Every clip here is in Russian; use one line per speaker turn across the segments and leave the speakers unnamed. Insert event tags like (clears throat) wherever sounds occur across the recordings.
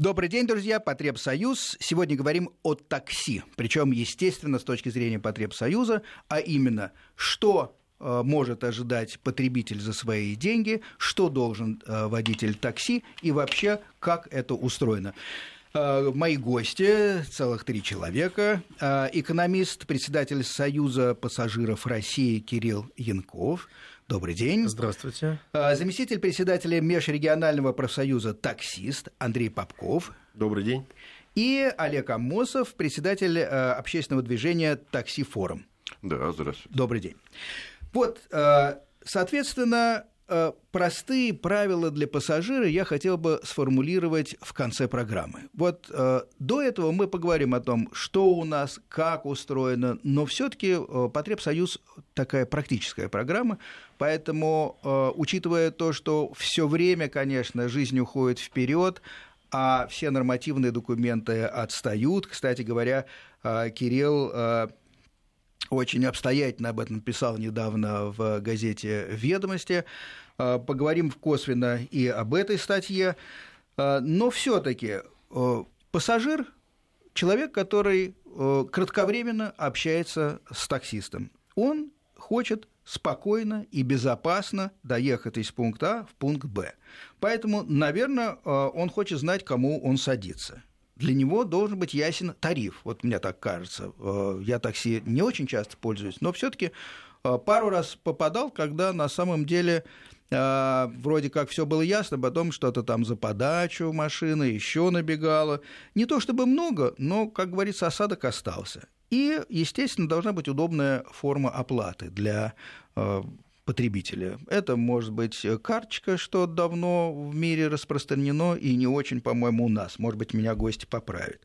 Добрый день, друзья. Потребсоюз. Сегодня говорим о такси. Причем, естественно, с точки зрения Потребсоюза, а именно, что э, может ожидать потребитель за свои деньги, что должен э, водитель такси и вообще, как это устроено. Э, мои гости, целых три человека. Экономист, председатель Союза пассажиров России Кирилл Янков – Добрый день.
Здравствуйте.
А, заместитель председателя Межрегионального профсоюза «Таксист» Андрей Попков.
Добрый день.
И Олег Амосов, председатель а, общественного движения «Такси Форум».
Да, здравствуйте.
Добрый день. Вот, а, соответственно, простые правила для пассажира я хотел бы сформулировать в конце программы. Вот э, до этого мы поговорим о том, что у нас, как устроено, но все-таки э, Потребсоюз такая практическая программа, поэтому, э, учитывая то, что все время, конечно, жизнь уходит вперед, а все нормативные документы отстают. Кстати говоря, э, Кирилл э, очень обстоятельно об этом писал недавно в газете «Ведомости». А, поговорим косвенно и об этой статье. А, но все таки а, пассажир – человек, который кратковременно общается с таксистом. Он хочет спокойно и безопасно доехать из пункта А в пункт Б. Поэтому, наверное, он хочет знать, кому он садится для него должен быть ясен тариф. Вот мне так кажется. Э, я такси не очень часто пользуюсь, но все-таки э, пару раз попадал, когда на самом деле э, вроде как все было ясно, потом что-то там за подачу машины, еще набегало. Не то чтобы много, но, как говорится, осадок остался. И, естественно, должна быть удобная форма оплаты для потребителя. Это может быть карточка, что давно в мире распространено и не очень, по-моему, у нас. Может быть, меня гости поправят.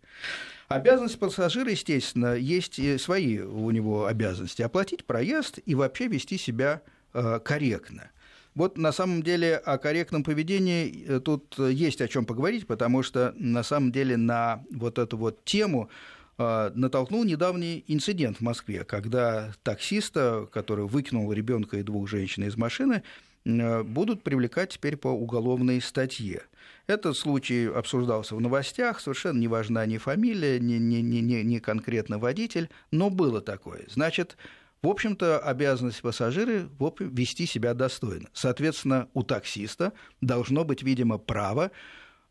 Обязанность пассажира, естественно, есть свои у него обязанности. Оплатить проезд и вообще вести себя э, корректно. Вот на самом деле о корректном поведении э, тут есть о чем поговорить, потому что на самом деле на вот эту вот тему а, натолкнул недавний инцидент в Москве, когда таксиста, который выкинул ребенка и двух женщин из машины, будут привлекать теперь по уголовной статье. Этот случай обсуждался в новостях, совершенно не важна ни фамилия, ни, ни, ни, ни конкретно водитель, но было такое. Значит, в общем-то, обязанность пассажира вести себя достойно. Соответственно, у таксиста должно быть, видимо, право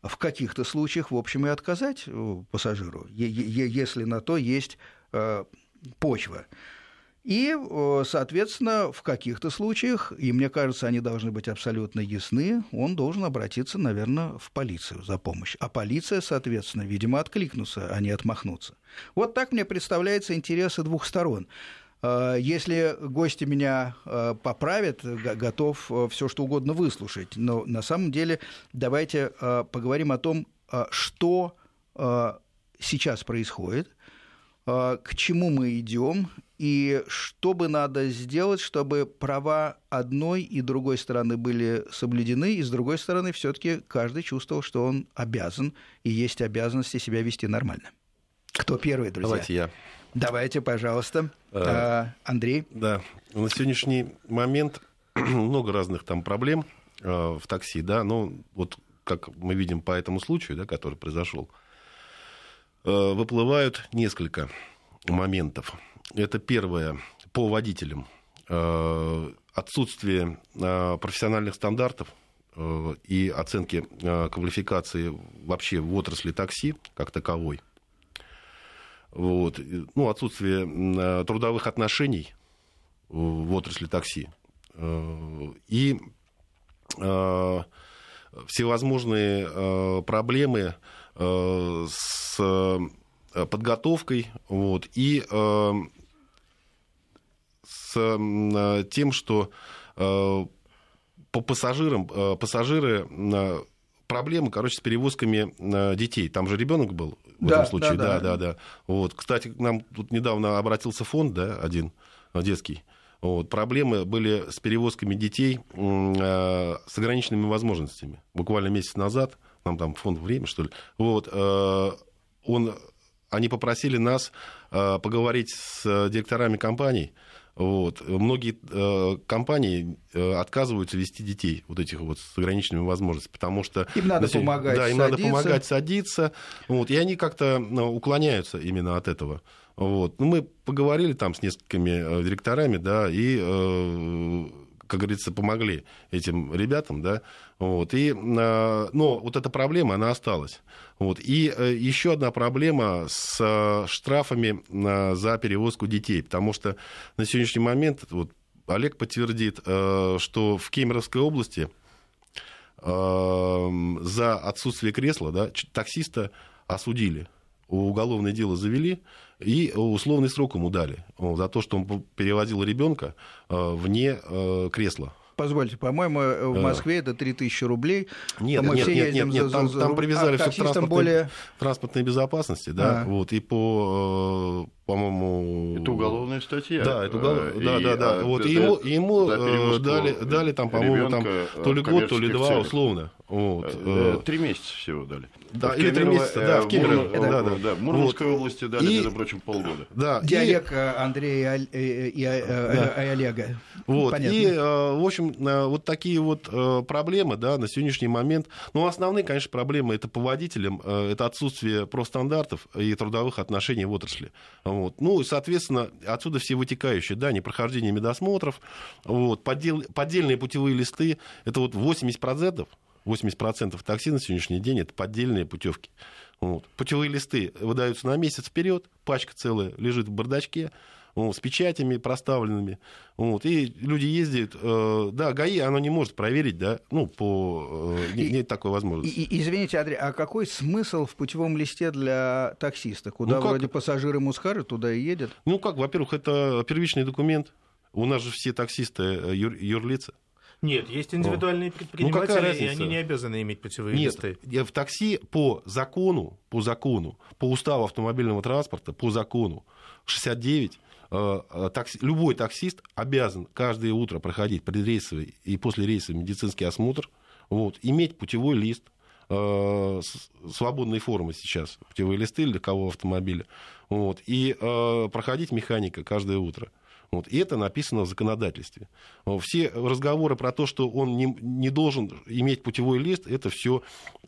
в каких-то случаях, в общем, и отказать э, пассажиру, если на то есть э, почва. И, э, соответственно, в каких-то случаях, и мне кажется, они должны быть абсолютно ясны, он должен обратиться, наверное, в полицию за помощь. А полиция, соответственно, видимо, откликнуться, а не отмахнуться. Вот так мне представляются интересы двух сторон. Э, если гости меня э, поправят, готов э, все что угодно выслушать. Но на самом деле давайте поговорим о том, что сейчас происходит, к чему мы идем и что бы надо сделать, чтобы права одной и другой стороны были соблюдены, и с другой стороны все-таки каждый чувствовал, что он обязан и есть обязанности себя вести нормально. Кто первый, друзья?
Давайте я.
Давайте, пожалуйста. А, Андрей.
Да. На сегодняшний момент (clears throat) много разных там проблем а, в такси, да, но вот как мы видим по этому случаю, да, который произошел, а, выплывают несколько моментов. Это первое по водителям. Отсутствие профессиональных стандартов и оценки квалификации вообще в отрасли такси как таковой – вот, ну, отсутствие э, трудовых отношений в отрасли такси э, и э, всевозможные проблемы с подготовкой вот, и с тем, что по пассажирам, пассажиры проблемы, короче, с перевозками детей. Там же ребенок был в да, этом случае. Да, да, да, да. Вот. Кстати, к нам тут недавно обратился фонд, да, один детский. Вот. Проблемы были с перевозками детей э, с ограниченными возможностями. Буквально месяц назад, нам там фонд «Время», что ли, вот, э, он, они попросили нас э, поговорить с директорами компаний, Вот. Многие э, компании э, отказываются вести детей, вот этих вот с ограниченными возможностями, потому что...
Им надо сегодня, помогать
Да,
им
садиться. надо помогать садиться, вот, и они как-то ну, уклоняются именно от этого. Вот. Ну, мы поговорили там с несколькими э, директорами, да, и э, как говорится, помогли этим ребятам, да, вот, и, но вот эта проблема, она осталась. Вот, и э, еще одна проблема с э, штрафами за перевозку детей, потому что на сегодняшний момент, вот, Олег подтвердит, э, что в Кемеровской области за отсутствие кресла, да, таксиста осудили уголовное дело завели и условный срок ему дали за то, что он перевозил ребенка э, вне э, кресла.
Позвольте, по-моему, э, в Москве это 3000 рублей.
Нет, мы нет, все нет, нет, нет, там, там привязали а, все к транспортной, более... транспортной безопасности, да, а. вот, и по по-моему...
Это уголовная статья.
Да, это угол... и, да, да, да. Вот, и ему, ему дали, дали там, по-моему, там, то ли год, то ли два, целях. условно. Вот.
Три месяца всего дали.
Да, или три месяца, да, в Кемерово. Да, да,
да. В Мурманской вот. области дали, и... между прочим, полгода.
Да. Диалект и... Андрея и, и, и Олега.
Вот. Понятно. И, в общем, вот такие вот проблемы, да, на сегодняшний момент. Ну, основные, конечно, проблемы это по водителям, это отсутствие профстандартов и трудовых отношений в отрасли. Вот. Ну, соответственно, отсюда все вытекающие, да, непрохождение медосмотров, вот, поддел, поддельные путевые листы, это вот 80%, 80% такси на сегодняшний день это поддельные путевки. Вот. Путевые листы выдаются на месяц вперед, пачка целая лежит в бардачке, вот, с печатями проставленными. Вот, и люди ездят. Э, да, ГАИ, оно не может проверить, да, ну, по... Э, не, нет такой возможности.
И, и, извините, Андрей, а какой смысл в путевом листе для таксиста? Куда ну, вроде пассажиры мускары, туда и едет?
Ну, как, во-первых, это первичный документ. У нас же все таксисты э, юр, юрлица.
Нет, есть индивидуальные ну, предприниматели, ну, и они не обязаны иметь путевые
Нет,
листы.
В такси по закону, по закону, по уставу автомобильного транспорта, по закону 69 Э, э, такси, любой таксист обязан каждое утро проходить предрейсовый и послерейсовый медицинский осмотр, вот, иметь путевой лист, э, свободной формы сейчас, путевые листы для кого автомобиля, вот, и э, проходить механика каждое утро. Вот. И это написано в законодательстве. Все разговоры про то, что он не, не должен иметь путевой лист, это все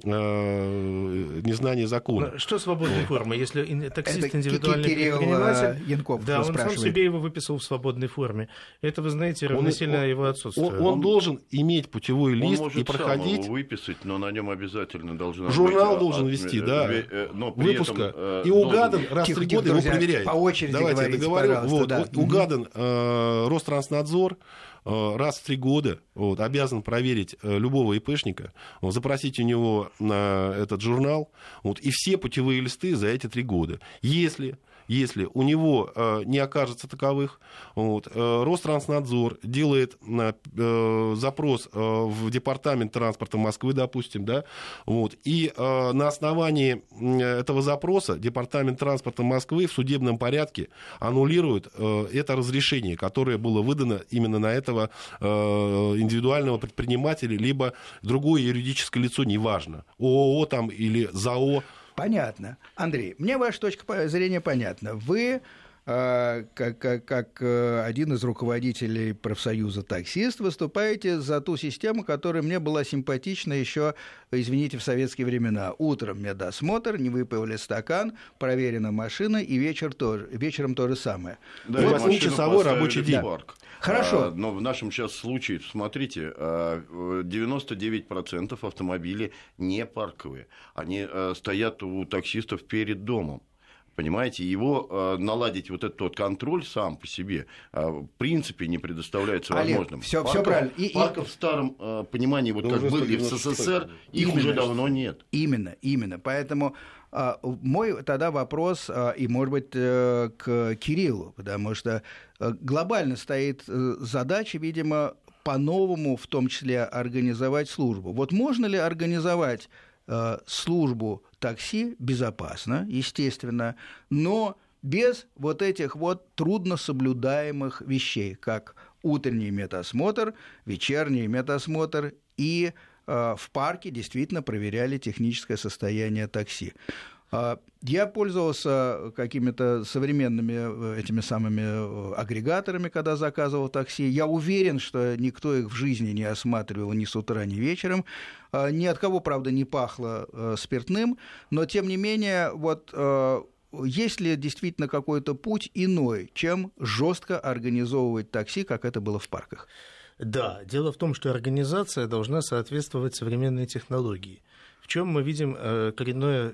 э, незнание закона.
Но что свободной формы? Если таксист это индивидуальный Кирилл предприниматель, э, Янков да, он сам себе его выписал в свободной форме. Это, вы знаете, равносильно он, его отсутствию.
Он, он, он должен иметь путевой лист
он
и проходить.
Сам его выписать, но на нем обязательно должен
Журнал быть, должен вести, да. Э, но выпуска. Этом, и угадан раз в три года его проверяет.
По очереди Давайте говорите, я договорю. Вот,
да. угадан э, Ространснадзор э, раз в три года вот, обязан проверить э, любого ИПшника, вот, запросить у него на этот журнал вот, и все путевые листы за эти три года. Если если у него э, не окажется таковых, вот, э, Ространснадзор делает э, запрос в Департамент транспорта Москвы, допустим, да, вот, и на основании этого запроса Департамент транспорта Москвы в судебном порядке аннулирует это разрешение, которое было выдано именно на этого индивидуального предпринимателя, либо другое юридическое лицо, неважно, ООО там или ЗАО,
Понятно. Андрей, мне ваша точка зрения понятна. Вы а, как, как, как э, один из руководителей профсоюза таксист, выступаете за ту систему, которая мне была симпатична еще, извините, в советские времена. Утром медосмотр, не выпивали стакан, проверена машина, и вечер тоже, вечером то же самое.
Да, вот часовой рабочий день.
Парк. Хорошо.
А, но в нашем сейчас случае, смотрите, 99% а, автомобилей не парковые. Они а, стоят у таксистов перед домом. Понимаете, его э, наладить вот этот вот контроль сам по себе э, в принципе не предоставляется Олег, возможным.
Все, все правильно.
И, парков и... в старом э, понимании, вот как были в СССР, их именно, уже давно нет.
Именно, именно. Поэтому э, мой тогда вопрос, э, и, может быть, э, к Кириллу, потому что глобально стоит э, задача, видимо, по-новому, в том числе, организовать службу. Вот можно ли организовать Э, службу такси безопасно, естественно, но без вот этих вот трудно соблюдаемых вещей, как утренний медосмотр, вечерний медосмотр и э, в парке действительно проверяли техническое состояние такси. А, я пользовался какими-то современными э, этими самыми э, агрегаторами, когда заказывал такси. Я уверен, что никто их в жизни не осматривал ни с утра, ни вечером. А, ни от кого, правда, не пахло э, спиртным, но тем не менее, вот есть ли действительно какой-то путь иной, чем жестко организовывать такси, как это было в парках?
Да, дело в том, что организация должна соответствовать современной технологии. В чем мы видим коренное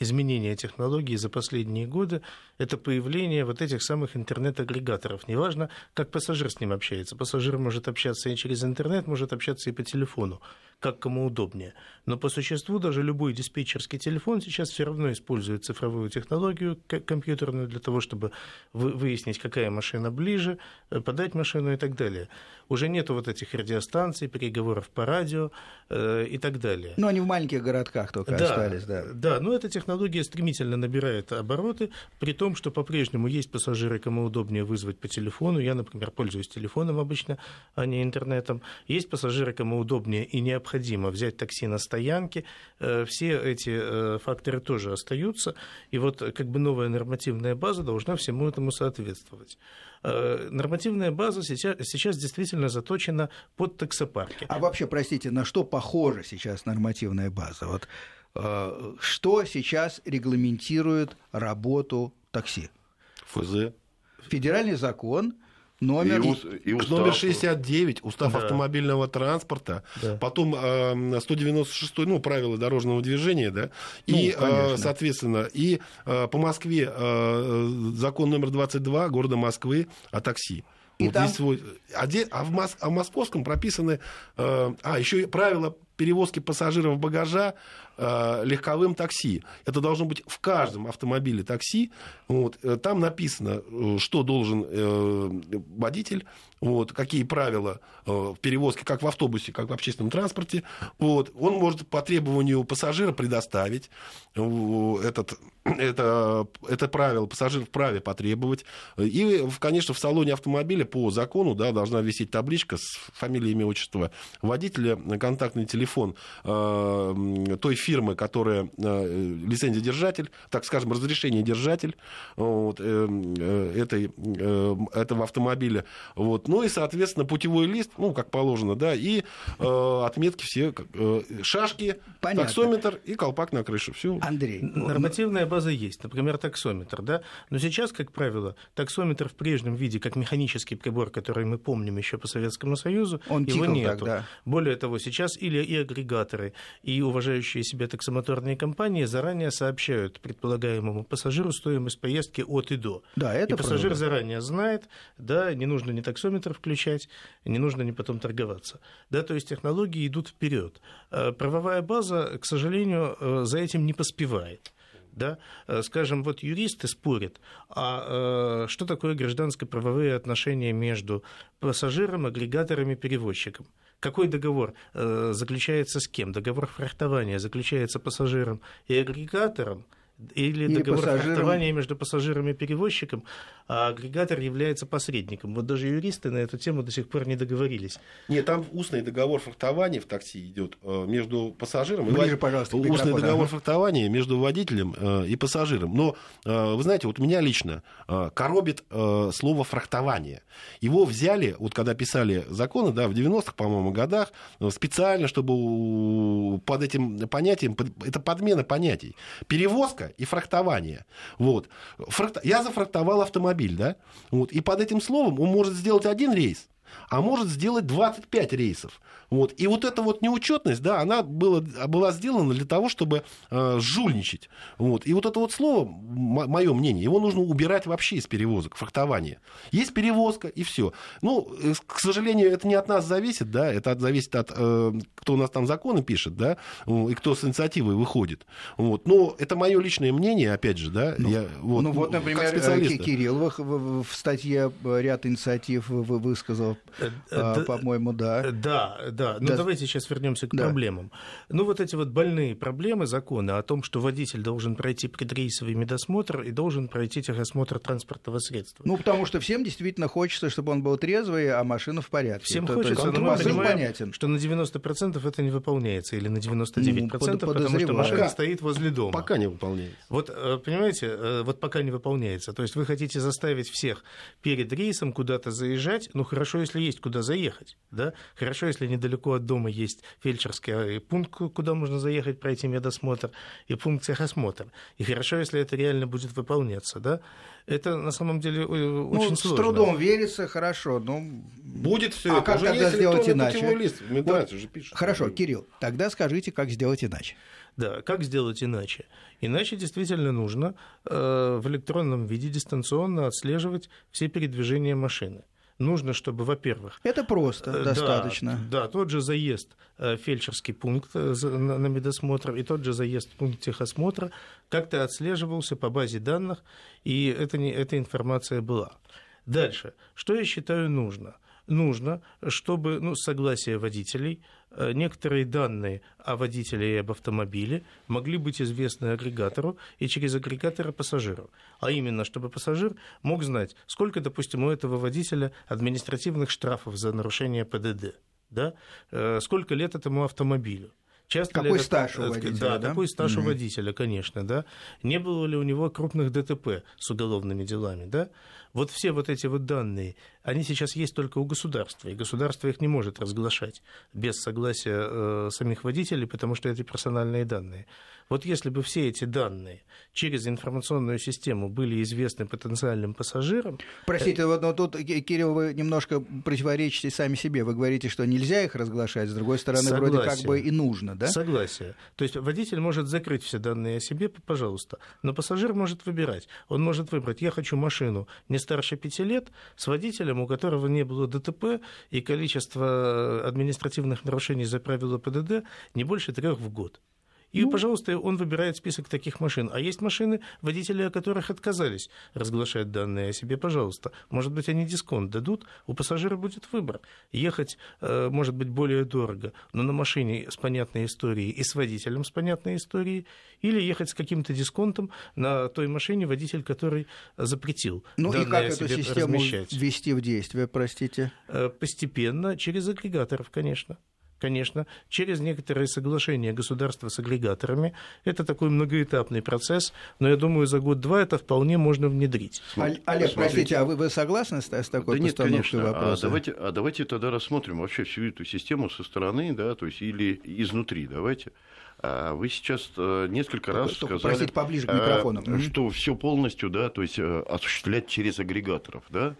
изменение технологий за последние годы – это появление вот этих самых интернет-агрегаторов. Неважно, как пассажир с ним общается. Пассажир может общаться и через интернет, может общаться и по телефону, как кому удобнее. Но по существу даже любой диспетчерский телефон сейчас все равно использует цифровую технологию компьютерную для того, чтобы выяснить, какая машина ближе, э, подать машину и так далее. Уже нету вот этих радиостанций, переговоров по радио э, и так далее.
Но они в маленьких городках только да, остались, да.
Да, но эта технология стремительно набирает обороты, при том, что по-прежнему есть пассажиры, кому удобнее вызвать по телефону. Я, например, пользуюсь телефоном обычно, а не интернетом. Есть пассажиры, кому удобнее и необходимо взять такси на стоянке. Э, все эти э, факторы тоже остаются. И вот как бы новая нормативная база должна всему этому соответствовать. Э, нормативная база сейчас, сейчас действительно заточена под таксопарки.
А вообще, простите, на что похожа сейчас нормативная база? Вот э, что сейчас регламентирует работу такси?
ФЗ.
Федеральный закон – Номер,
и, и устав. номер 69, устав да. автомобильного транспорта, да. потом э, 196, ну, правила дорожного движения, да, ну, и, э, соответственно, и э, по Москве э, закон номер 22 города Москвы о такси. И вот там... свой, а, де, а, в Мос, а в московском прописаны, э, а, еще правила перевозки пассажиров багажа легковым такси. Это должно быть в каждом автомобиле такси. Вот, э, там написано, э, что должен э, водитель, вот, какие правила э, в перевозке, как в автобусе, как в общественном транспорте. Вот, он может по требованию пассажира предоставить э, этот (clears throat) это, это правило пассажир вправе потребовать. И, конечно, в салоне автомобиля по закону да, должна висеть табличка с фамилией, имя, отчество водителя, контактный телефон э, той фирмы, которая э, лицензия-держатель, так скажем, разрешение держатель вот, э, э, этой, э, этого автомобиля. Вот. Ну и, соответственно, путевой лист, ну, как положено, да, и э, отметки все, э, шашки, Понятно. таксометр и колпак на крышу. Все.
Андрей, нормативная база есть, например, таксометр, да, но сейчас, как правило, таксометр в прежнем виде, как механический прибор, который мы помним еще по Советскому Союзу,
Он
его
нет. Да.
Более того, сейчас или и агрегаторы, и уважающие себя таксомоторные компании заранее сообщают предполагаемому пассажиру стоимость поездки от и до.
Да, это
и пассажир
правда.
заранее знает, да, не нужно ни таксометр включать, не нужно ни потом торговаться. Да, то есть технологии идут вперед. А правовая база, к сожалению, э, за этим не поспевает да, э, скажем, вот юристы спорят, а э, что такое гражданско-правовые отношения между пассажиром, агрегатором и перевозчиком? Какой договор э, заключается с кем? Договор фрахтования заключается пассажиром и агрегатором – или, или договор фрахтования между пассажиром и перевозчиком, а агрегатор является посредником. Вот даже юристы на эту тему до сих пор не договорились.
Нет, там устный договор фрахтования в такси идет э, между пассажиром
Ближе, и пожалуйста,
устный договор фрахтования между водителем э, и пассажиром. Но э, вы знаете, вот меня лично коробит слово фрахтование. Его взяли, вот когда писали законы, да, в 90-х, по-моему, годах, специально, чтобы под этим понятием, это подмена понятий. Перевозка и фрахтование. Вот. Фрахт... Я зафрахтовал автомобиль, да? Вот. И под этим словом он может сделать один рейс, а может сделать 25 рейсов. Вот. И вот эта вот неучетность, да, она была, была сделана для того, чтобы э, жульничать. Вот. И вот это вот слово, мое мнение, его нужно убирать вообще из перевозок, фрахтование. Есть перевозка, и все. Ну, э, к сожалению, это не от нас зависит, да, это зависит от, э, кто у нас там законы пишет, да, и кто с инициативой выходит. Вот. Но это мое личное мнение, опять же, да.
Ну, я, вот, ну вот, например, Кирилл в, в статье ряд инициатив высказал по-моему, да.
Да, да. Ну, давайте сейчас вернемся к проблемам. Ну, вот эти вот больные проблемы закона о том, что водитель должен пройти предрейсовый медосмотр и должен пройти техосмотр транспортного средства.
Ну, потому что всем действительно хочется, чтобы он был трезвый, а машина в порядке.
Всем то, хочется, но мы понимаем, понятен. что на 90% это не выполняется, или на 99%, ну, под, потому что машина пока, стоит возле дома.
Пока не выполняется.
Вот, э, понимаете, э, вот пока не выполняется. То есть вы хотите заставить всех перед рейсом куда-то заезжать, ну, хорошо, если есть куда заехать, да? Хорошо, если недалеко от дома есть фельдшерский пункт, куда можно заехать, пройти медосмотр, и пункт техосмотр. И хорошо, если это реально будет выполняться, да? Это на самом деле э, ну, очень
с
сложно.
С трудом верится, хорошо, но...
Будет все
а это. как тогда сделать иначе?
Лист, вот, уже пишет.
Хорошо, Кирилл, тогда скажите, как сделать иначе.
Да, как сделать иначе? Иначе действительно нужно э, в электронном виде дистанционно отслеживать все передвижения машины нужно, чтобы, во-первых...
Это просто, э, достаточно.
Да, тот же заезд э, фельдшерский пункт э, на медосмотр и тот же заезд в пункт техосмотра как-то отслеживался по базе данных, и это, не, эта информация была. Дальше. Что я считаю нужно? Нужно, чтобы ну, согласие водителей некоторые данные о водителе и об автомобиле могли быть известны агрегатору и через агрегатора пассажиру. А именно, чтобы пассажир мог знать, сколько, допустим, у этого водителя административных штрафов за нарушение ПДД, да? Э, сколько лет этому автомобилю.
Часто какой ли стаж у водителя?
Да, да? какой стаж mm-hmm. у водителя, конечно, да. Не было ли у него крупных ДТП с уголовными делами, да? Вот все вот эти вот данные, они сейчас есть только у государства, и государство их не может разглашать без согласия э, самих водителей, потому что это персональные данные. Вот если бы все эти данные через информационную систему были известны потенциальным пассажирам...
Простите, вот но тут, Кирилл, вы немножко противоречите сами себе. Вы говорите, что нельзя их разглашать, с другой стороны, Согласие. вроде как бы и нужно, да?
Согласие. То есть водитель может закрыть все данные о себе, пожалуйста, но пассажир может выбирать. Он может выбрать, я хочу машину не старше пяти лет, с водителем, у которого не было ДТП, и количество административных нарушений за правила ПДД не больше трех в год. И, ну, пожалуйста, он выбирает список таких машин. А есть машины, водители о которых отказались разглашать данные о себе, пожалуйста. Может быть, они дисконт дадут, у пассажира будет выбор. Ехать э, может быть более дорого, но на машине с понятной историей и с водителем с понятной историей, или ехать с каким-то дисконтом на той машине, водитель который запретил
Ну и как эту систему размещать. ввести в действие, простите?
Э, постепенно, через агрегаторов, конечно конечно, через некоторые соглашения государства с агрегаторами. Это такой многоэтапный процесс, но я думаю, за год-два это вполне можно внедрить.
Олег, Смотрите. простите, а вы, вы согласны с, с такой
да нет, конечно.
вопроса?
А давайте, а давайте тогда рассмотрим вообще всю эту систему со стороны, да, то есть или изнутри, давайте. А вы сейчас э, несколько раз сказали,
простите, поближе к микрофону.
что все полностью, да, то есть э, осуществлять через агрегаторов, да.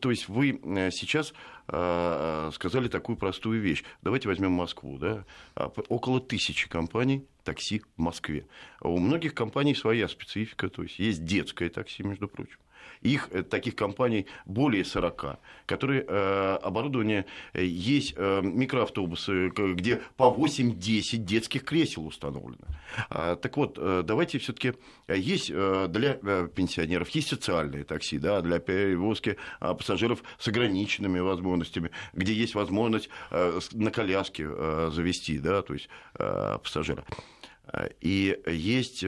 То есть вы э, сейчас сказали такую простую вещь. Давайте возьмем Москву, да. А, около тысячи компаний такси в Москве. У многих компаний своя специфика, то есть есть детское такси, между прочим. Их, э, таких компаний, более 40, которые э, оборудование э, есть микроавтобусы, где по 8-10 детских кресел установлено. А, так вот, давайте все таки есть для пенсионеров, есть социальные такси, да, для перевозки пассажиров с ограниченными возможностями, где есть возможность на коляске завести, да, то есть пассажира. И есть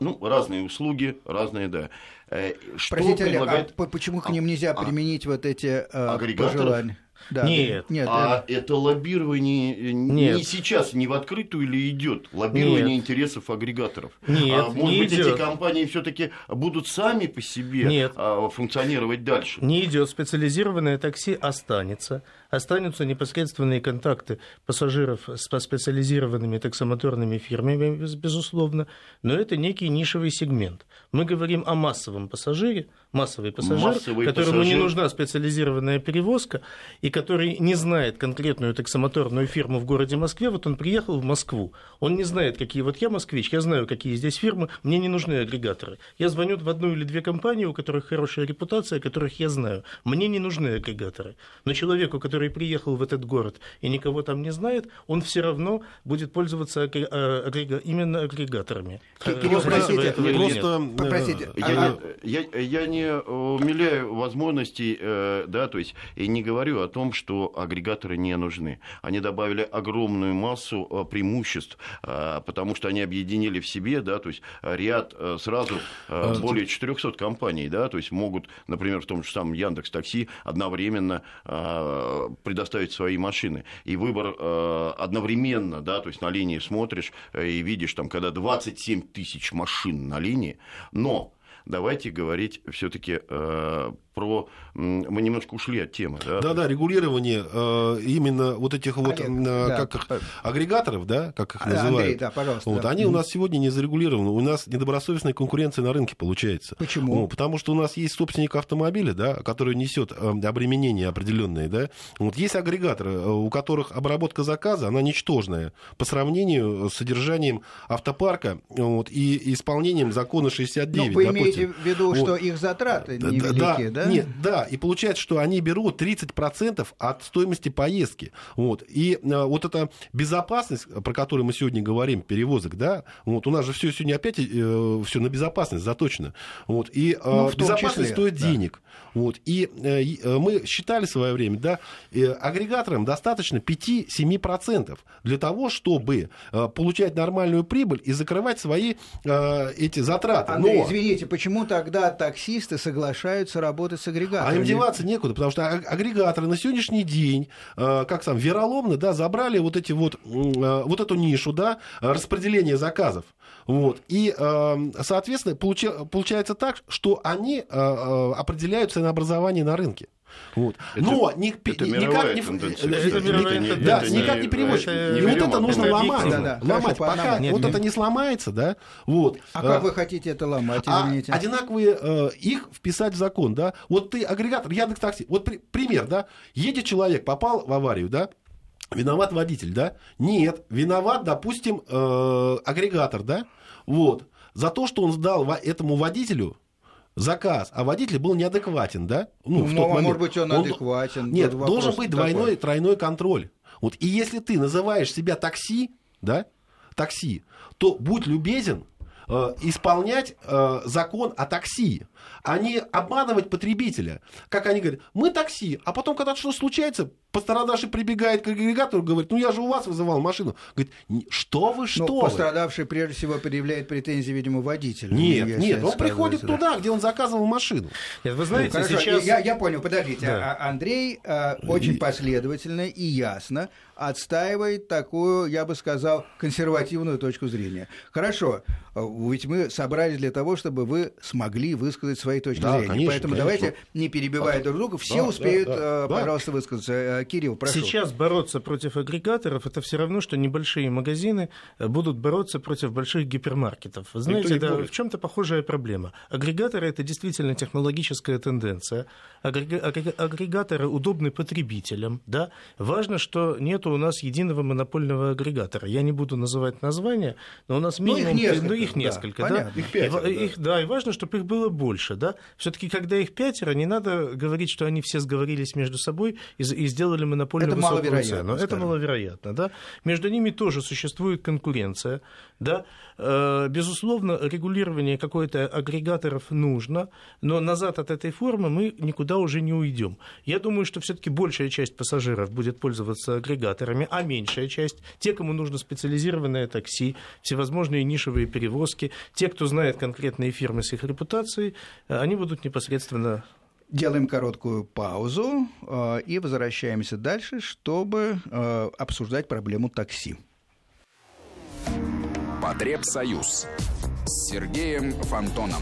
ну, разные услуги, разные, да.
Э, что Простите, предлагает... Олег, а почему к ним нельзя а, применить вот эти э, пожелания?
Да, нет,
нет. А это, это лоббирование нет. не сейчас, не в открытую или идет лоббирование нет. интересов агрегаторов.
Нет,
а, может
не
быть,
идет.
эти компании все-таки будут сами по себе нет. А, функционировать дальше.
Не идет. Специализированное такси останется останутся непосредственные контакты пассажиров с специализированными таксомоторными фирмами, безусловно, но это некий нишевый сегмент. Мы говорим о массовом пассажире, массовый пассажир, массовый которому пассажир. не нужна специализированная перевозка, и который не знает конкретную таксомоторную фирму в городе Москве, вот он приехал в Москву, он не знает, какие вот я москвич, я знаю, какие здесь фирмы, мне не нужны агрегаторы. Я звоню в одну или две компании, у которых хорошая репутация, которых я знаю. Мне не нужны агрегаторы. Но человеку, который приехал в этот город и никого там не знает, он все равно будет пользоваться агрега... именно агрегаторами.
Кирилл, простите, просто,
я, я, я, я не не умиляю возможностей, да, то есть и не говорю о том, что агрегаторы не нужны. Они добавили огромную массу преимуществ, потому что они объединили в себе, да, то есть ряд сразу более 400 компаний, да, то есть могут, например, в том же самом Яндекс Такси одновременно предоставить свои машины. И выбор одновременно, да, то есть на линии смотришь и видишь, там, когда 27 тысяч машин на линии, но давайте говорить все-таки э, про... Мы немножко ушли от темы.
Да, да, да регулирование э, именно вот этих вот Олег, э, как их, агрегаторов, да, как их называют. Андрей, да, пожалуйста. Вот, да. Они у нас сегодня не зарегулированы. У нас недобросовестная конкуренция на рынке получается.
Почему? Ну,
потому что у нас есть собственник автомобиля, да, который несет э, обременения определенные, да. Вот есть агрегаторы, у которых обработка заказа, она ничтожная по сравнению с содержанием автопарка вот, и исполнением закона 69.
Ну, вы допустим. имеете в виду, вот. что их затраты невелики, да? да?
Нет, да, и получается, что они берут 30% от стоимости поездки. Вот. И э, вот эта безопасность, про которую мы сегодня говорим, перевозок, да, вот у нас же все сегодня опять э, все на безопасность заточено. Вот. И э, ну, безопасность числе, стоит да. денег. Вот. И э, э, мы считали в свое время, да, агрегаторам достаточно 5-7% для того, чтобы э, получать нормальную прибыль и закрывать свои эти затраты.
Андрей, Но... извините, почему тогда таксисты соглашаются работать с агрегаторами.
А им деваться некуда, потому что агрегаторы на сегодняшний день, как сам, вероломно, да, забрали вот эти вот, вот эту нишу, да, распределение заказов. Вот. И, э, соответственно, получается так, что они определяют ценообразование на рынке. Вот. Это, Но ни, это никак не, тенденция, это да, это никак не переводчик. и вот это нужно это ломать. Да, да. ломать. Хорошо, Пока нет, вот нет. это не сломается, да, вот.
А как вы хотите это ломать,
а извините? А одинаковые э, их вписать в закон, да. Вот ты агрегатор, Яндекс Такси. Вот при, пример, да. Едет человек, попал в аварию, да. Виноват водитель, да? Нет, виноват, допустим, э, агрегатор, да? Вот. За то, что он сдал этому водителю заказ, а водитель был неадекватен, да?
Ну, ну в тот момент. может быть, он, он адекватен.
Нет, должен быть двойной, такой. тройной контроль. Вот, и если ты называешь себя такси, да, такси, то будь любезен, э, исполнять э, закон о такси, а не обманывать потребителя. Как они говорят, мы такси, а потом, когда что случается, пострадавший прибегает к агрегатору, говорит, ну я же у вас вызывал машину. Говорит, что вы, что ну,
Пострадавший прежде всего предъявляет претензии, видимо, водителю.
Нет, нет, он приходит да. туда, где он заказывал машину.
Нет, вы знаете, ну, сейчас... Я, я понял, подождите. Да. А Андрей а, очень последовательно и ясно отстаивает такую, я бы сказал, консервативную точку зрения. Хорошо, а, ведь мы собрались для того, чтобы вы смогли высказать свои точки да, зрения. Конечно, Поэтому конечно. давайте, не перебивая друг друга, все да, успеют, да, да, а, пожалуйста, да. высказаться. Кирилл, прошу.
Сейчас бороться против агрегаторов это все равно, что небольшие магазины э, будут бороться против больших гипермаркетов. Знаете, да, в чем-то похожая проблема. Агрегаторы это действительно технологическая тенденция. Агрегаторы удобны потребителям. Да? Важно, что нет у нас единого монопольного агрегатора. Я не буду называть названия, но у нас минимум... Ну, их несколько. Ну, их несколько да, да? Понятно, их пятеро, и, да. Их, да, и важно, чтобы их было больше. Да? Все-таки, когда их пятеро, не надо говорить, что они все сговорились между собой и, и сделали сделали монопольную это высокую цену. Это маловероятно. Да? Между ними тоже существует конкуренция. Да? Э, безусловно, регулирование какой-то агрегаторов нужно, но назад от этой формы мы никуда уже не уйдем. Я думаю, что все-таки большая часть пассажиров будет пользоваться агрегаторами, а меньшая часть, те, кому нужно специализированное такси, всевозможные нишевые перевозки, те, кто знает конкретные фирмы с их репутацией, э, они будут непосредственно
Делаем короткую паузу э, и возвращаемся дальше, чтобы э, обсуждать проблему такси.
Потребсоюз с Сергеем Фонтоном.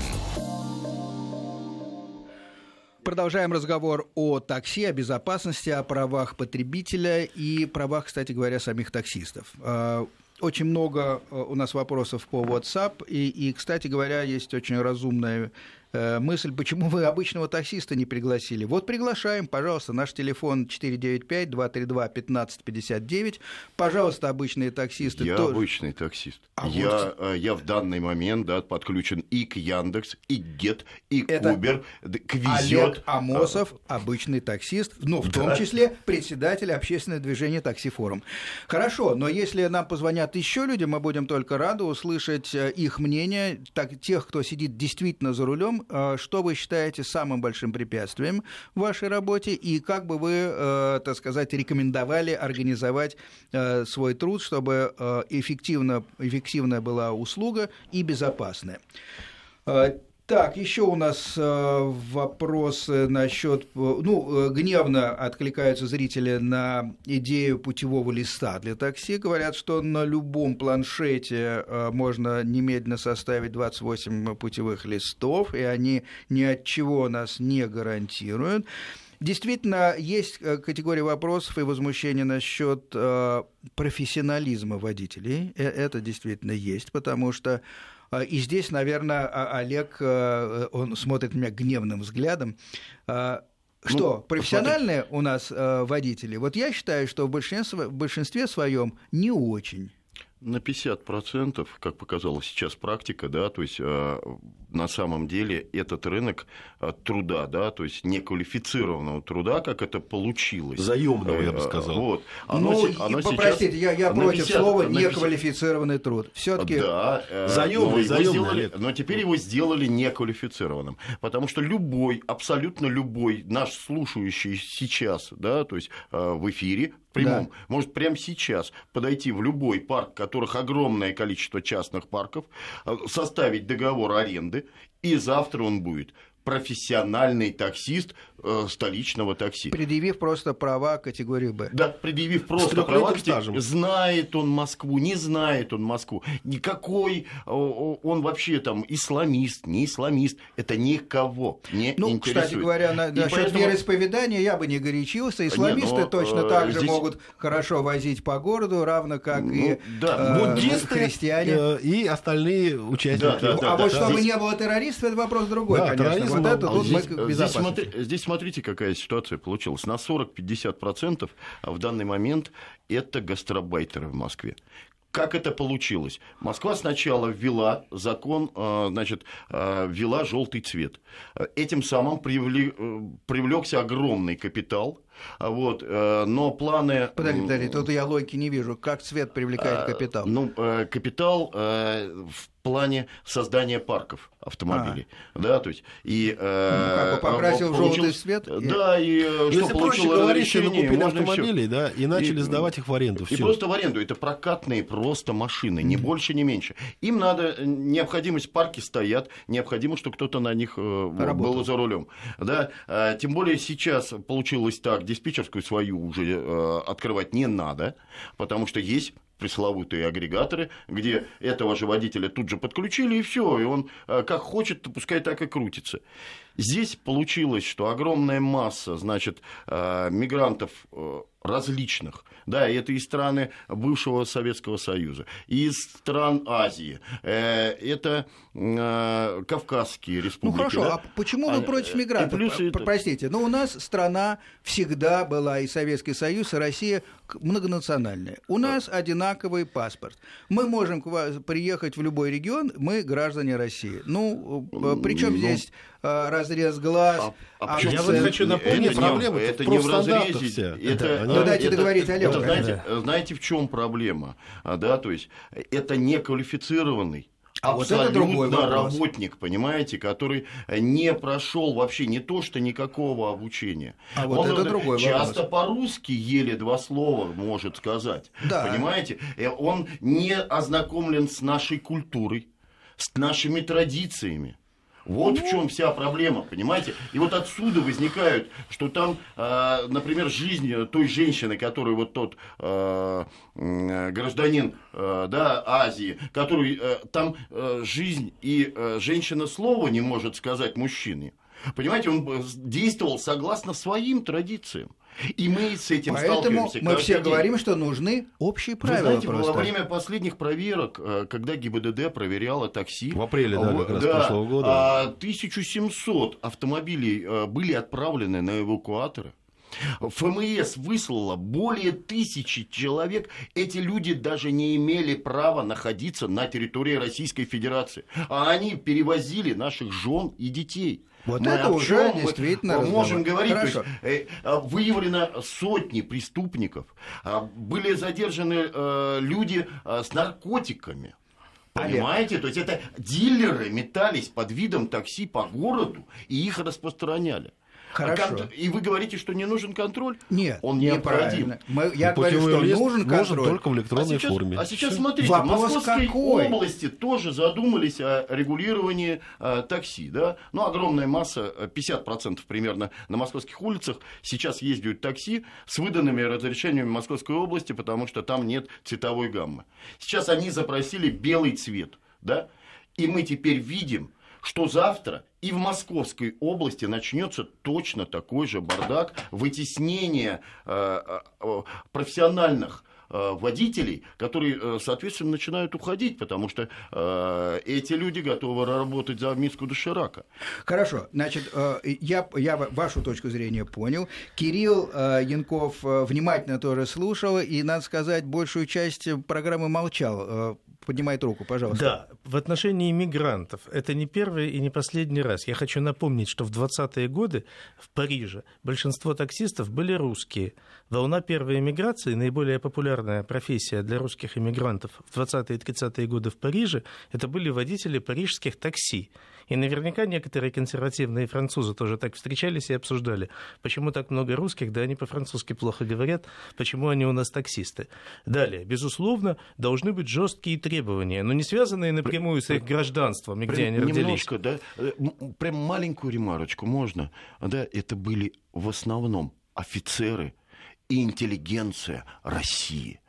Продолжаем разговор о такси, о безопасности, о правах потребителя и правах, кстати говоря, самих таксистов. Э, очень много у нас вопросов по WhatsApp, и, и кстати говоря, есть очень разумная Э, мысль, почему вы обычного таксиста не пригласили. Вот приглашаем, пожалуйста, наш телефон 495-232-1559. Пожалуйста, обычные таксисты.
Я тоже... обычный таксист. А я, вот... Э, я в данный момент да, подключен и к Яндекс, и к Гет, и к Это Uber, к Везет.
Олег Амосов, а... обычный таксист, ну, в да. том числе председатель общественного движения «Таксифорум». Хорошо, но если нам позвонят еще люди, мы будем только рады услышать э, их мнение, так, тех, кто сидит действительно за рулем, том, э, что вы считаете самым большим препятствием в вашей работе и как бы вы, э, так сказать, рекомендовали организовать свой труд, чтобы эффективно, эффективная была услуга и безопасная. Так, еще у нас э, вопросы насчет, э, ну, э, гневно откликаются зрители на идею путевого листа для такси. Говорят, что на любом планшете можно немедленно составить 28 путевых листов, и они ни от чего нас не гарантируют. Действительно, есть категория вопросов и возмущения насчет профессионализма водителей. Это действительно есть, потому что и здесь, наверное, Олег, э, он смотрит на меня гневным взглядом. А, что, ну, профессиональные посмотри. у нас э, водители? Вот я считаю, что в большинстве, в большинстве своем не очень
на 50%, как показала сейчас практика, да, то есть э, на самом деле этот рынок э, труда, да, то есть неквалифицированного труда, как это получилось.
Заемного, я бы э, сказал.
Вот. Оно, ну, оно попростите, сейчас... я, я против 50, слова неквалифицированный труд. Все-таки
да, заемный, но, заемный, сделали, но теперь его сделали неквалифицированным, потому что любой, абсолютно любой наш слушающий сейчас, да, то есть в эфире прямом, да. может прямо сейчас подойти в любой парк, которых огромное количество частных парков, э, составить договор аренды, и завтра он будет профессиональный таксист э, столичного такси.
Предъявив просто права категории Б.
Да, предъявив просто права категории Знает он Москву, не знает он Москву. Никакой он вообще там исламист, не исламист. Это никого не
ну,
интересует.
кстати говоря, на, насчет поэтому... вероисповедания я бы не горячился. Исламисты не, но, точно э, так же здесь... могут хорошо возить по городу, равно как ну, и
да. э, буддисты христиане. Э, и остальные участники. Да,
да, да, а да, вот да, чтобы здесь... не было террористов, это вопрос другой, да, конечно вот это
тут здесь, мы здесь, смотри, здесь смотрите, какая ситуация получилась. На 40-50% в данный момент это гастробайтеры в Москве. Как это получилось? Москва сначала ввела закон, э, значит, э, ввела желтый цвет. Этим самым привлек, э, привлекся огромный капитал, вот, но планы...
Подожди, подожди, тут я логики не вижу. Как цвет привлекает а, капитал?
Ну, капитал в плане создания парков автомобилей. А. Да, то есть, и,
э, ну, как бы покрасил получил, желтый свет?
Да, и э, что получил разрешение,
купили автомобили, да, и начали и, сдавать их в аренду.
И просто в аренду. Это прокатные просто машины, ни больше, ни меньше. Им надо, необходимость, парки стоят, необходимо, чтобы кто-то на них э, Работал. был за рулем. Да, э, тем более сейчас получилось так, диспетчерскую свою уже открывать не надо, потому что есть пресловутые агрегаторы, где этого же водителя тут же подключили, и все, и он э, как хочет, пускай так и крутится. Здесь получилось, что огромная масса, значит, э, мигрантов э, различных, да, это и страны бывшего Советского Союза, и из стран Азии, это Кавказские республики.
Ну хорошо, да? а почему вы против мигрантов? Плюс это... Простите, но у нас страна всегда была и Советский Союз, и Россия многонациональная. У нас одинаковый паспорт. Мы можем приехать в любой регион, мы граждане России. Ну, причем ну... здесь Э, разрез глаз. А,
а, а я вот хочу напомнить, это проблема
это не в разрезе. Вся.
Это, это, ну, дайте это, договорить, Олег.
Это, знаете, знаете, в чем проблема? А, да, то есть это неквалифицированный а абсолютно вот это другой работник, понимаете, который не прошел вообще не то, что никакого обучения.
А вот Он это другой
часто по-русски еле два слова может сказать. Да. Понимаете? Э, он не ознакомлен с нашей культурой, с нашими традициями. Вот в чем вся проблема, понимаете? И вот отсюда возникают, что там, э, например, жизнь той женщины, которую вот тот э, гражданин э, да, Азии, который там жизнь и женщина слова не может сказать мужчине. Понимаете, он действовал согласно своим традициям. И мы с этим
Поэтому сталкиваемся. мы все день. говорим, что нужны общие правила. Вы знаете,
просто. во время последних проверок, э, когда ГИБДД проверяла такси...
В апреле, да, как раз да, прошлого года.
1700 автомобилей э, были отправлены на эвакуаторы. ФМС выслала более тысячи человек. Эти люди даже не имели права находиться на территории Российской Федерации. А они перевозили наших жен и детей.
Вот мы это уже действительно
мы можем говорить. Хорошо. То есть, э, а, выявлено сотни преступников, а, были задержаны э, люди с наркотиками. Понимаете? То есть это дилеры метались под видом такси по городу и их распространяли.
Хорошо. А
как, и вы говорите, что не нужен контроль?
Нет,
он необходим.
Мы, я ну, говорю, что нужен контроль.
Нужен только в электронной
а сейчас,
форме.
А сейчас смотрите, Вопрос в Московской какой? области тоже задумались о регулировании э, такси. Да? Ну, огромная масса, 50% примерно на московских улицах сейчас ездят такси с выданными разрешениями Московской области, потому что там нет цветовой гаммы. Сейчас они запросили белый цвет. Да? И мы теперь видим, что завтра и в Московской области начнется точно такой же бардак вытеснения э, э, профессиональных э, водителей, которые, соответственно, начинают уходить, потому что э, эти люди готовы работать за миску доширака.
Хорошо, значит, э, я, я вашу точку зрения понял. Кирилл э, Янков внимательно тоже слушал, и, надо сказать, большую часть программы молчал поднимает руку, пожалуйста.
Да, в отношении иммигрантов это не первый и не последний раз. Я хочу напомнить, что в 20-е годы в Париже большинство таксистов были русские. Волна первой иммиграции, наиболее популярная профессия для русских иммигрантов в 20-е и 30-е годы в Париже, это были водители парижских такси. И наверняка некоторые консервативные французы тоже так встречались и обсуждали, почему так много русских, да они по-французски плохо говорят, почему они у нас таксисты. Далее, безусловно, должны быть жесткие требования, но не связанные напрямую с их гражданством, и где они родились.
Немножко, да, э, прям маленькую ремарочку можно. Да, это были в основном офицеры и интеллигенция России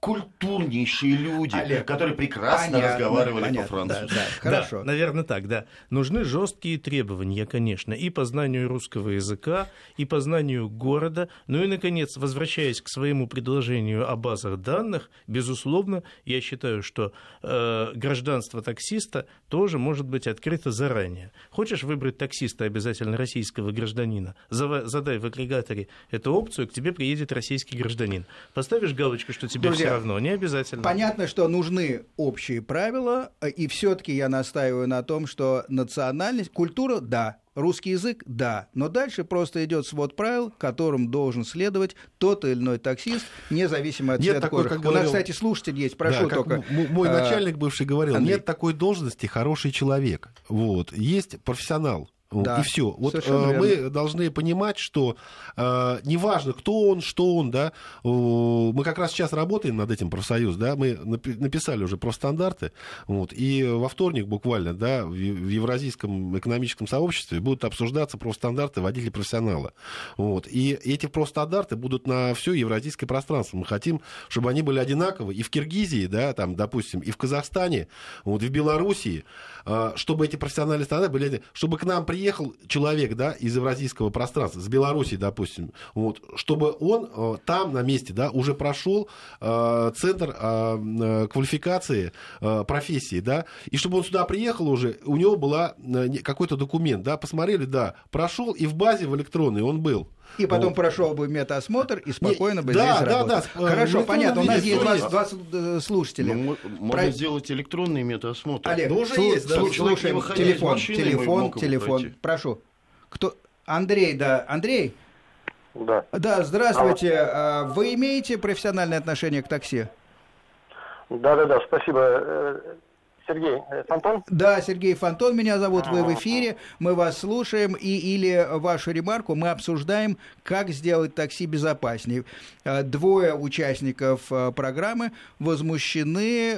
культурнейшие люди, Олег, которые прекрасно понятно, разговаривали понятно, по-французски.
Да, да, хорошо. Да, наверное, так, да. Нужны жесткие требования, конечно, и по знанию русского языка, и по знанию города. Ну и, наконец, возвращаясь к своему предложению о базах данных, безусловно, я считаю, что э, гражданство таксиста тоже может быть открыто заранее. Хочешь выбрать таксиста обязательно российского гражданина, задай в агрегаторе эту опцию, к тебе приедет российский гражданин. Поставишь галочку, что тебе Друзья, все равно, не обязательно.
Понятно, что нужны общие правила, и все-таки я настаиваю на том, что национальность, культура, да, Русский язык, да, но дальше просто идет свод правил, которым должен следовать тот или иной таксист, независимо от
нет цвета такой, кожи.
У нас, кстати, слушатель есть, прошу
да,
только.
Мой а, начальник бывший говорил, Андрей. нет такой должности хороший человек. Вот. Есть профессионал, да, и все. Вот э, мы должны понимать, что э, неважно, кто он, что он, да, э, мы как раз сейчас работаем над этим профсоюз, да, мы написали уже профстандарты, вот, и во вторник буквально, да, в, в Евразийском экономическом сообществе будут обсуждаться профстандарты водителей профессионала, вот, и эти профстандарты будут на все евразийское пространство. Мы хотим, чтобы они были одинаковы и в Киргизии, да, там, допустим, и в Казахстане, вот, и в Белоруссии, э, чтобы эти профессиональные стандарты были, чтобы к нам приехали приехал человек, да, из евразийского пространства, с Беларуси, допустим, вот, чтобы он э, там на месте, да, уже прошел э, центр э, э квалификации э, профессии, да, и чтобы он сюда приехал уже, у него была э, какой-то документ, да, посмотрели, да, прошел и в базе в электронной он был.
И потом вот. прошел бы метаосмотр и спокойно бы да, здесь да, работать. Да, Хорошо, понятно. У нас есть два, два э, слушателя.
Ну, можно Про... сделать электронный метаосмотр.
Олег, ну, уже слу- есть. Да, слушаем. Телефон, машины, телефон, телефон. Пройти. Прошу. Кто? Андрей, да. Андрей?
Да.
Да, здравствуйте. А. Вы имеете профессиональное отношение к такси?
Да, да, да, спасибо. Сергей э, Фонтон?
Да, Сергей Фонтон меня зовут, вы в эфире, мы вас слушаем, и или вашу ремарку мы обсуждаем, как сделать такси безопаснее. Э, двое участников э, программы возмущены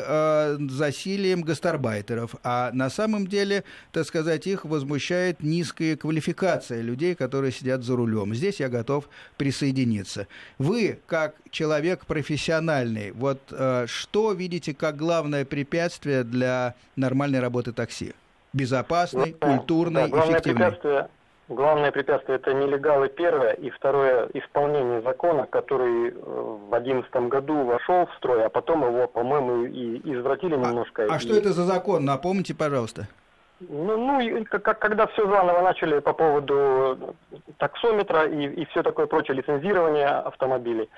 засилием гастарбайтеров, а на самом деле, так сказать, их возмущает низкая квалификация людей, которые сидят за рулем. Здесь я готов присоединиться. Вы, как человек профессиональный, вот что видите как главное препятствие для нормальной работы такси? Безопасной, ну, культурной, да, главное эффективной.
Препятствие, главное препятствие это нелегалы первое, и второе исполнение закона, который э, в одиннадцатом году вошел в строй, а потом его, по-моему, и извратили а, немножко.
А,
и...
что это за закон? Напомните, пожалуйста.
Ну, ну как, когда все заново начали по поводу таксометра и, и все такое прочее, лицензирование автомобилей,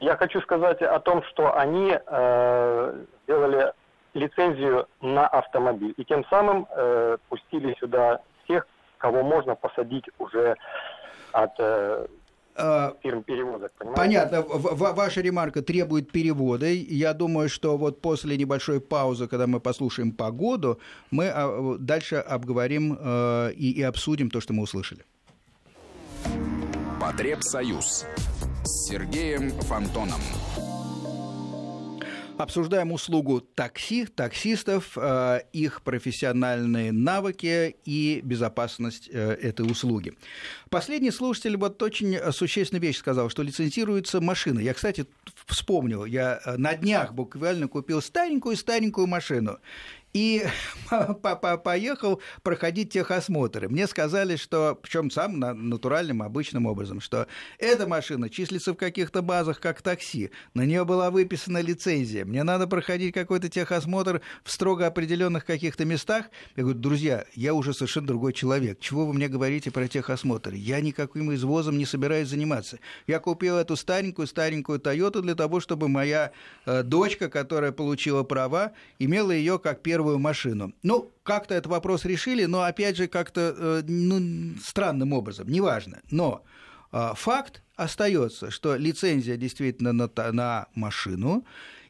я хочу сказать о том, что они э, сделали лицензию на автомобиль. И тем самым э, пустили сюда всех, кого можно посадить уже от... Э, фирм перевозок.
Понимаете? Понятно. В ваша ремарка требует перевода. Я думаю, что вот после небольшой паузы, когда мы послушаем погоду, мы а, дальше обговорим и, и обсудим то, что мы услышали.
Потребсоюз с Сергеем Фонтоном.
Обсуждаем услугу такси, таксистов, э, их профессиональные навыки и безопасность э, этой услуги. Последний слушатель вот очень существенную вещь сказал, что лицензируется машина. Я, кстати, вспомнил, я э, на днях буквально купил старенькую-старенькую машину и (laughs) поехал проходить техосмотры. Мне сказали, что, причем сам натуральным, обычным образом, что эта машина числится в каких-то базах как такси, на нее была выписана лицензия, мне надо проходить какой-то техосмотр в строго определенных каких-то местах. Я говорю, друзья, я уже совершенно другой человек, чего вы мне говорите про техосмотр? Я никаким извозом не собираюсь заниматься. Я купил эту старенькую-старенькую Тойоту для того, чтобы моя э, дочка, которая получила права, имела ее как первую первую машину. Ну, как-то этот вопрос решили, но опять же как-то э, ну, странным образом, неважно. Но э, факт остается, что лицензия действительно на, на машину.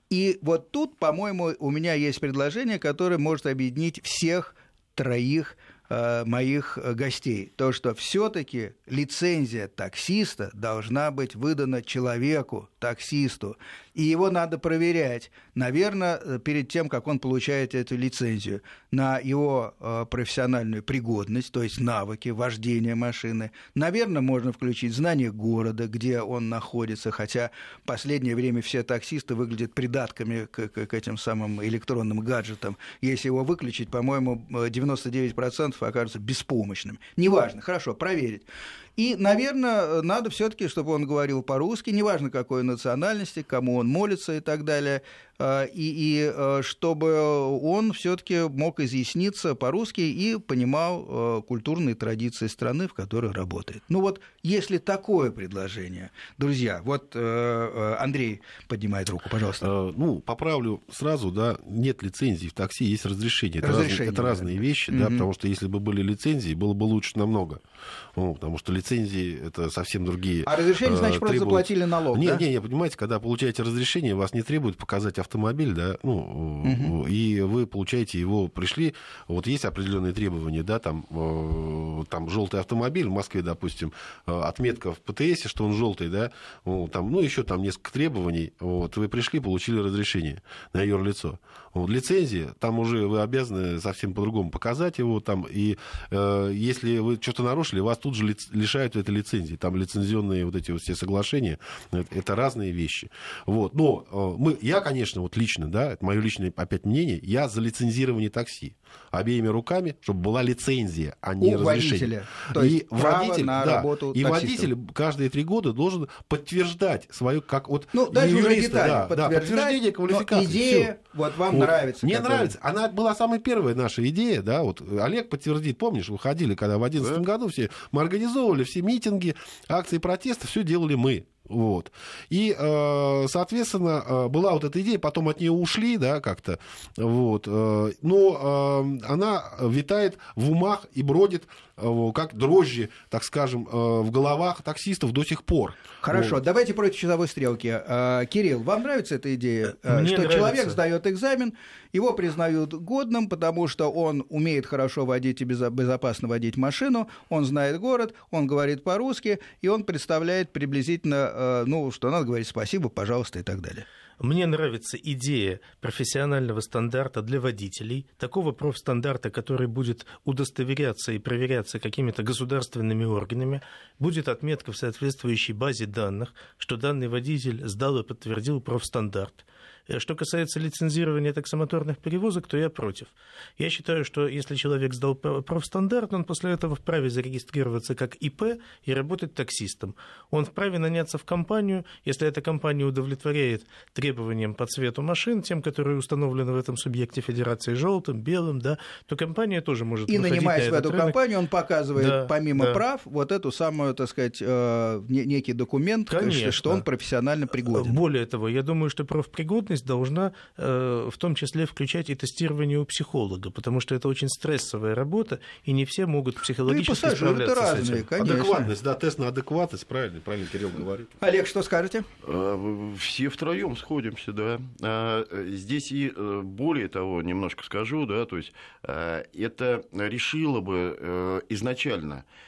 И вот тут, по-моему, у меня есть предложение, которое может объединить всех троих Э, моих э, гостей, то, что все-таки лицензия таксиста должна быть выдана человеку, таксисту, и его надо проверять, наверное, э, перед тем, как он получает эту лицензию, на его профессиональную пригодность, то есть навыки вождения машины. Наверное, можно включить знание города, где он находится, хотя в последнее время все таксисты выглядят придатками к, к, к этим самым электронным гаджетам. Если его выключить, по-моему, 99% окажется беспомощным. Неважно, хорошо, проверить. И, наверное, надо все-таки, чтобы он говорил по-русски, неважно какой национальности, кому он молится и так далее, а, и, и а, чтобы он все-таки мог изъясниться по-русски и понимал а, культурные традиции страны, в которой работает. Ну вот, если такое предложение, друзья, вот Андрей поднимает руку, пожалуйста.
Ну, поправлю сразу, да, нет лицензии в такси, есть разрешение. Это, разрешение, раз, это разные вещи, да, потому что если бы были лицензии, было бы лучше намного. Ну, потому что лицензии это совсем другие.
А разрешение, значит, просто заплатили налог,
не,
да?
Не, не, понимаете, когда получаете разрешение, вас не требуют показать автомобиль, да, ну, угу. и вы получаете его, пришли, вот есть определенные требования, да, там, э, там желтый автомобиль в Москве, допустим, э, отметка в ПТС, что он желтый, да, там, ну, еще там несколько требований, вот, вы пришли, получили разрешение на юрлицо. Вот, лицензия, там уже вы обязаны совсем по-другому показать его, там, и э, если вы что-то нарушили, вас тут же лишают этой лицензии, там лицензионные вот эти вот все соглашения, это, это разные вещи. Вот, но э, мы, я, конечно, вот лично, да, это мое личное опять мнение, я за лицензирование такси обеими руками, чтобы была лицензия, а не У разрешение.
Водителя. То есть и водитель, на да, работу
и водитель каждые три года должен подтверждать свою, как вот
ну, дальше юриста, уже детали, да, да, подтверждение квалификации. идея. Вот вам вот. нравится.
Мне какая? нравится. Она была самая первая наша идея, да, вот Олег подтвердит, помнишь, выходили, когда в 2011 да. году все, мы организовывали все митинги, акции протеста, все делали мы. Вот. И, э, соответственно, э, была вот эта идея, потом от нее ушли, да, как-то, вот, э, но она витает в умах и бродит как дрожжи, так скажем, в головах таксистов до сих пор.
Хорошо, вот. давайте против часовой стрелки. Кирилл, вам нравится эта идея, Мне что нравится. человек сдает экзамен, его признают годным, потому что он умеет хорошо водить и безопасно водить машину, он знает город, он говорит по-русски, и он представляет приблизительно Э, ну, что надо говорить спасибо, пожалуйста и так далее.
Мне нравится идея профессионального стандарта для водителей, такого профстандарта, который будет удостоверяться и проверяться какими-то государственными органами, будет отметка в соответствующей базе данных, что данный водитель сдал и подтвердил профстандарт. Э, что касается лицензирования таксомоторных перевозок, то я против. Я считаю, что если человек сдал профстандарт, он после этого вправе зарегистрироваться как ИП и работать таксистом. Он вправе наняться в компанию, если эта компания удовлетворяет требованиям по цвету машин, тем, которые установлены в этом субъекте федерации желтым, белым, да, то компания тоже может
И нанимаясь на в эту рынок. компанию, он показывает, да, помимо да. прав, вот эту самую, так сказать, э, некий документ, Конечно. что он профессионально пригоден.
Более того, я думаю, что профпригодность ответственность должна в том числе включать и тестирование у психолога, потому что это очень стрессовая работа, и не все могут психологически ну, справляться разные, с этим.
Конечно. Адекватность, да, тест на адекватность, правильно, правильно Кирилл говорит.
Олег, что скажете?
Все втроем сходимся, да. А, здесь и более того, немножко скажу, да, то есть это решило бы изначально Э,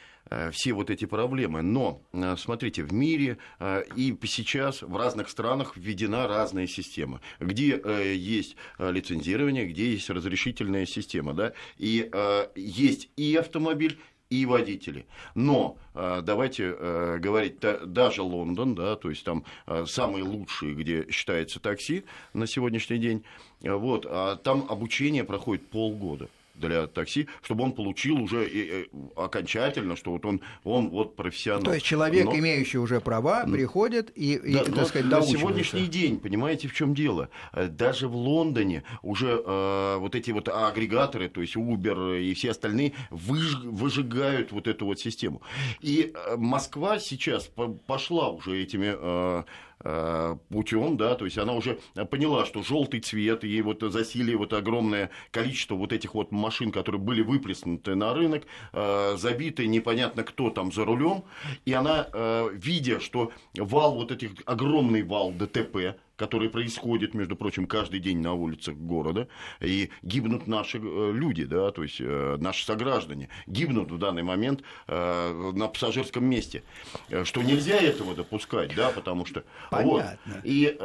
все вот эти проблемы. Но, э, смотрите, в мире э, и сейчас в разных странах введена разная система, где есть лицензирование, где есть разрешительная система, да, и есть и автомобиль, и водители. Но давайте говорить, даже Лондон, да, то есть там самые лучшие, где считается такси на сегодняшний день, вот, а там обучение проходит полгода для такси, чтобы он получил уже и, и, окончательно, что вот он, он вот профессионал.
То есть человек, но... имеющий уже права, приходит и, и
да, так сказать, на сегодняшний день, понимаете, в чем дело? Э, даже в Лондоне уже э, вот эти вот агрегаторы, то есть Uber и все остальные выж, выжигают вот эту вот систему. И э, Москва сейчас пошла уже этими э, Э, путем, да, то есть она уже поняла, что желтый цвет и вот засилие вот огромное количество вот этих вот машин, которые были выплеснуты на рынок, э, забиты непонятно кто там за рулем, и она, э, видя, что вал вот этих огромный вал ДТП, который происходит, между прочим, каждый день на улицах города, и гибнут наши э, люди, да, то есть э, наши сограждане, гибнут в данный момент э, на пассажирском месте, что нельзя этого допускать, да, потому что... Понятно. Вот, и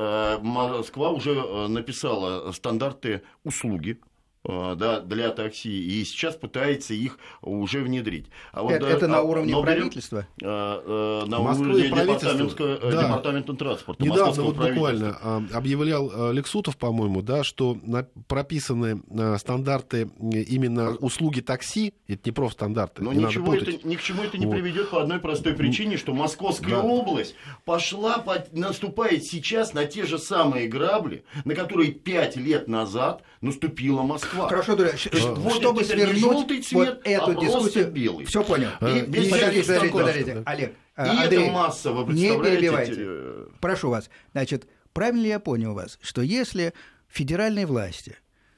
Москва уже написала стандарты услуги, да, для такси, и сейчас пытается их уже внедрить.
А вот, это, это на уровне но правительства?
А, а, на Москвы уровне департамента, да. департамента транспорта.
Недавно вот буквально а, объявлял Лексутов, по-моему, да, что прописаны стандарты именно услуги такси, это не профстандарты.
Но ничего это, ни к чему это не вот. приведет по одной простой причине, что Московская да. область пошла, наступает сейчас на те же самые грабли, на которые пять лет назад наступила Москва.
Москва. Хорошо, Дуля, вот чтобы свернуть вот эту а дискуссию...
белый.
Все понял. Без подождите, подождите, подождите. Олег,
и Андрей,
не перебивайте. Прошу вас. Значит, правильно ли я понял вас, что если федеральные власти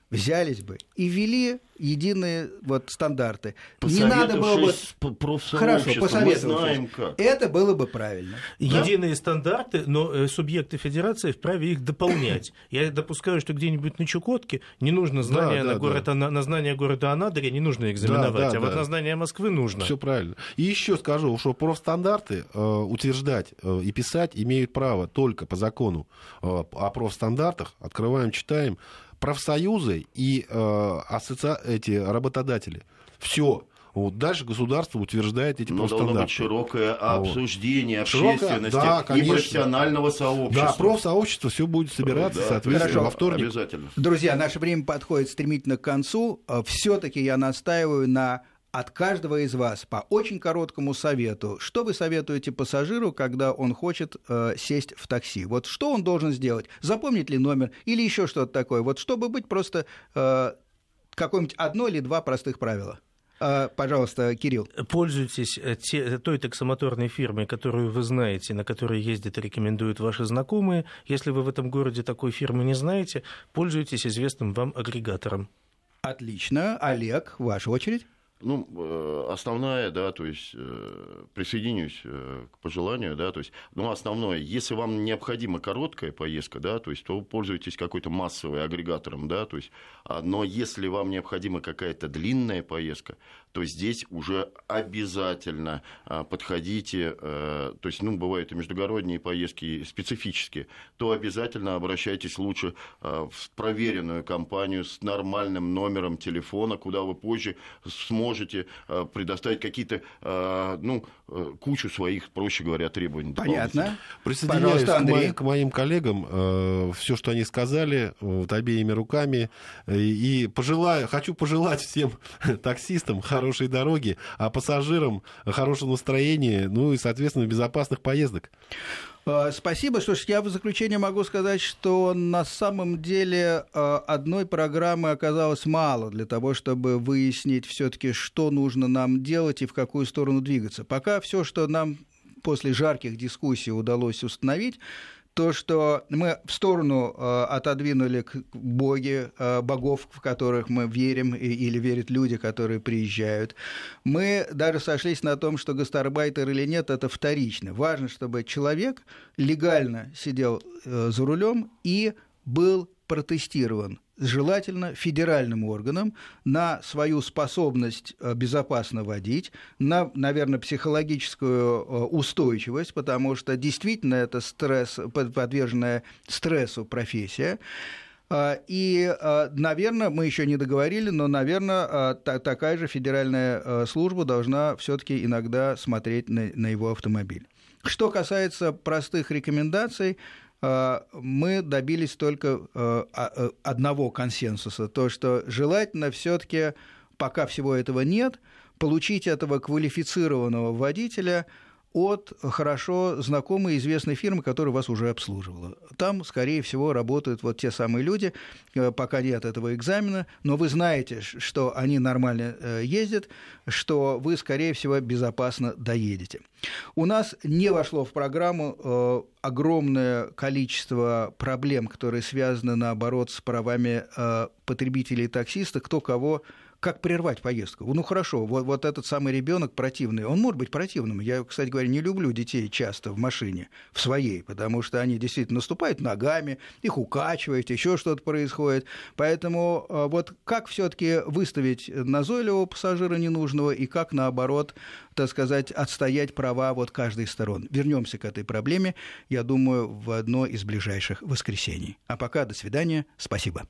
взялись бы и ввели единые вот стандарты. Не надо было бы... Хорошо, посоветовавшись. Это было бы правильно.
Единые да? стандарты, но э, субъекты федерации вправе их дополнять. (laughs) Я допускаю, что где-нибудь на Чукотке не нужно знания да, да, на, город, да. на, на знание города Анадыря, не нужно экзаменовать, да, да, а вот на знание Москвы нужно.
Все правильно. И еще скажу, что профстандарты э, утверждать э, и писать имеют право только по закону э, о профстандартах. Открываем, читаем профсоюзы и э, асоци... эти работодатели. Все. Вот дальше государство утверждает эти
Но должно быть широкое обсуждение вот. общественности да, и профессионального сообщества.
Да, профсообщество все будет собираться, да, соответственно, Хорошо. во вторник.
Обязательно.
Друзья, наше время подходит стремительно к концу. Э, Все-таки я настаиваю на от каждого из вас по очень короткому совету. Что вы советуете пассажиру, когда он хочет э, сесть в такси? Вот что он должен сделать? Запомнить ли номер или еще что-то такое? Вот чтобы быть просто э, какое-нибудь одно или два простых правила. Э, пожалуйста, Кирилл.
Пользуйтесь э, те, той таксомоторной фирмой, которую вы знаете, на которой ездят и рекомендуют ваши знакомые. Если вы в этом городе такой фирмы не знаете, пользуйтесь известным вам агрегатором.
Отлично. Олег, ваша очередь.
Ну, э, основная, да, то есть э, присоединюсь э, к пожеланию, да, то есть, ну, основное, если вам необходима короткая поездка, да, то есть, то пользуйтесь какой-то массовый агрегатором, да, то есть, а, но если вам необходима какая-то длинная поездка, то здесь уже обязательно а, подходите, то есть, ну, бывают и междугородние поездки специфические, то обязательно обращайтесь лучше в проверенную компанию с нормальным номером телефона, куда вы позже сможете можете э, предоставить какие-то, э, ну, э, кучу своих, проще говоря, требований.
Понятно.
Присоединяюсь к, мо- к моим коллегам. Все, что они сказали, вот обеими руками. И пожелаю, хочу пожелать всем (laughs) таксистам хорошей дороги, а пассажирам хорошего настроения, ну и, соответственно, безопасных поездок.
Э, спасибо. Что ж, я в заключение могу сказать, что на самом деле э, одной программы оказалось мало для того, чтобы выяснить все-таки, что нужно нам делать и в какую сторону двигаться. Пока все, что нам после жарких дискуссий удалось установить, то, что мы в сторону э, отодвинули к боги, э, богов, в которых мы верим, или верят люди, которые приезжают. Мы даже сошлись на том, что гастарбайтер или нет, это вторично. Важно, чтобы человек легально сидел э, за рулем и был протестирован желательно федеральным органам на свою способность э, безопасно водить, на, наверное, психологическую э, устойчивость, потому что действительно это стресс, подверженная стрессу профессия. Э, и, наверное, мы еще не договорили, но, наверное, такая же федеральная служба должна все-таки иногда смотреть на, на его автомобиль. Что касается простых рекомендаций, Э, мы добились только э, э, одного консенсуса, то, что желательно все-таки, пока всего этого нет, получить этого квалифицированного водителя – от хорошо знакомой известной фирмы, которая вас уже обслуживала. Там, скорее всего, работают вот те самые люди, э, пока нет этого экзамена, но вы знаете, что они нормально э, ездят, что вы, скорее всего, безопасно доедете. У нас не вошло в программу э, огромное количество проблем, которые связаны, наоборот, с правами потребителей и таксиста, кто кого как прервать поездку? Ну хорошо, вот, вот этот самый ребенок противный, он может быть противным. Я, кстати говоря, не люблю детей часто в машине, в своей, потому что они действительно наступают ногами, их укачивают, еще что-то происходит. Поэтому э, вот как все-таки выставить назойливого пассажира ненужного и как наоборот, так сказать, отстоять права вот каждой из сторон. Вернемся к этой проблеме, я думаю, в одно из ближайших воскресений. А пока до свидания, спасибо.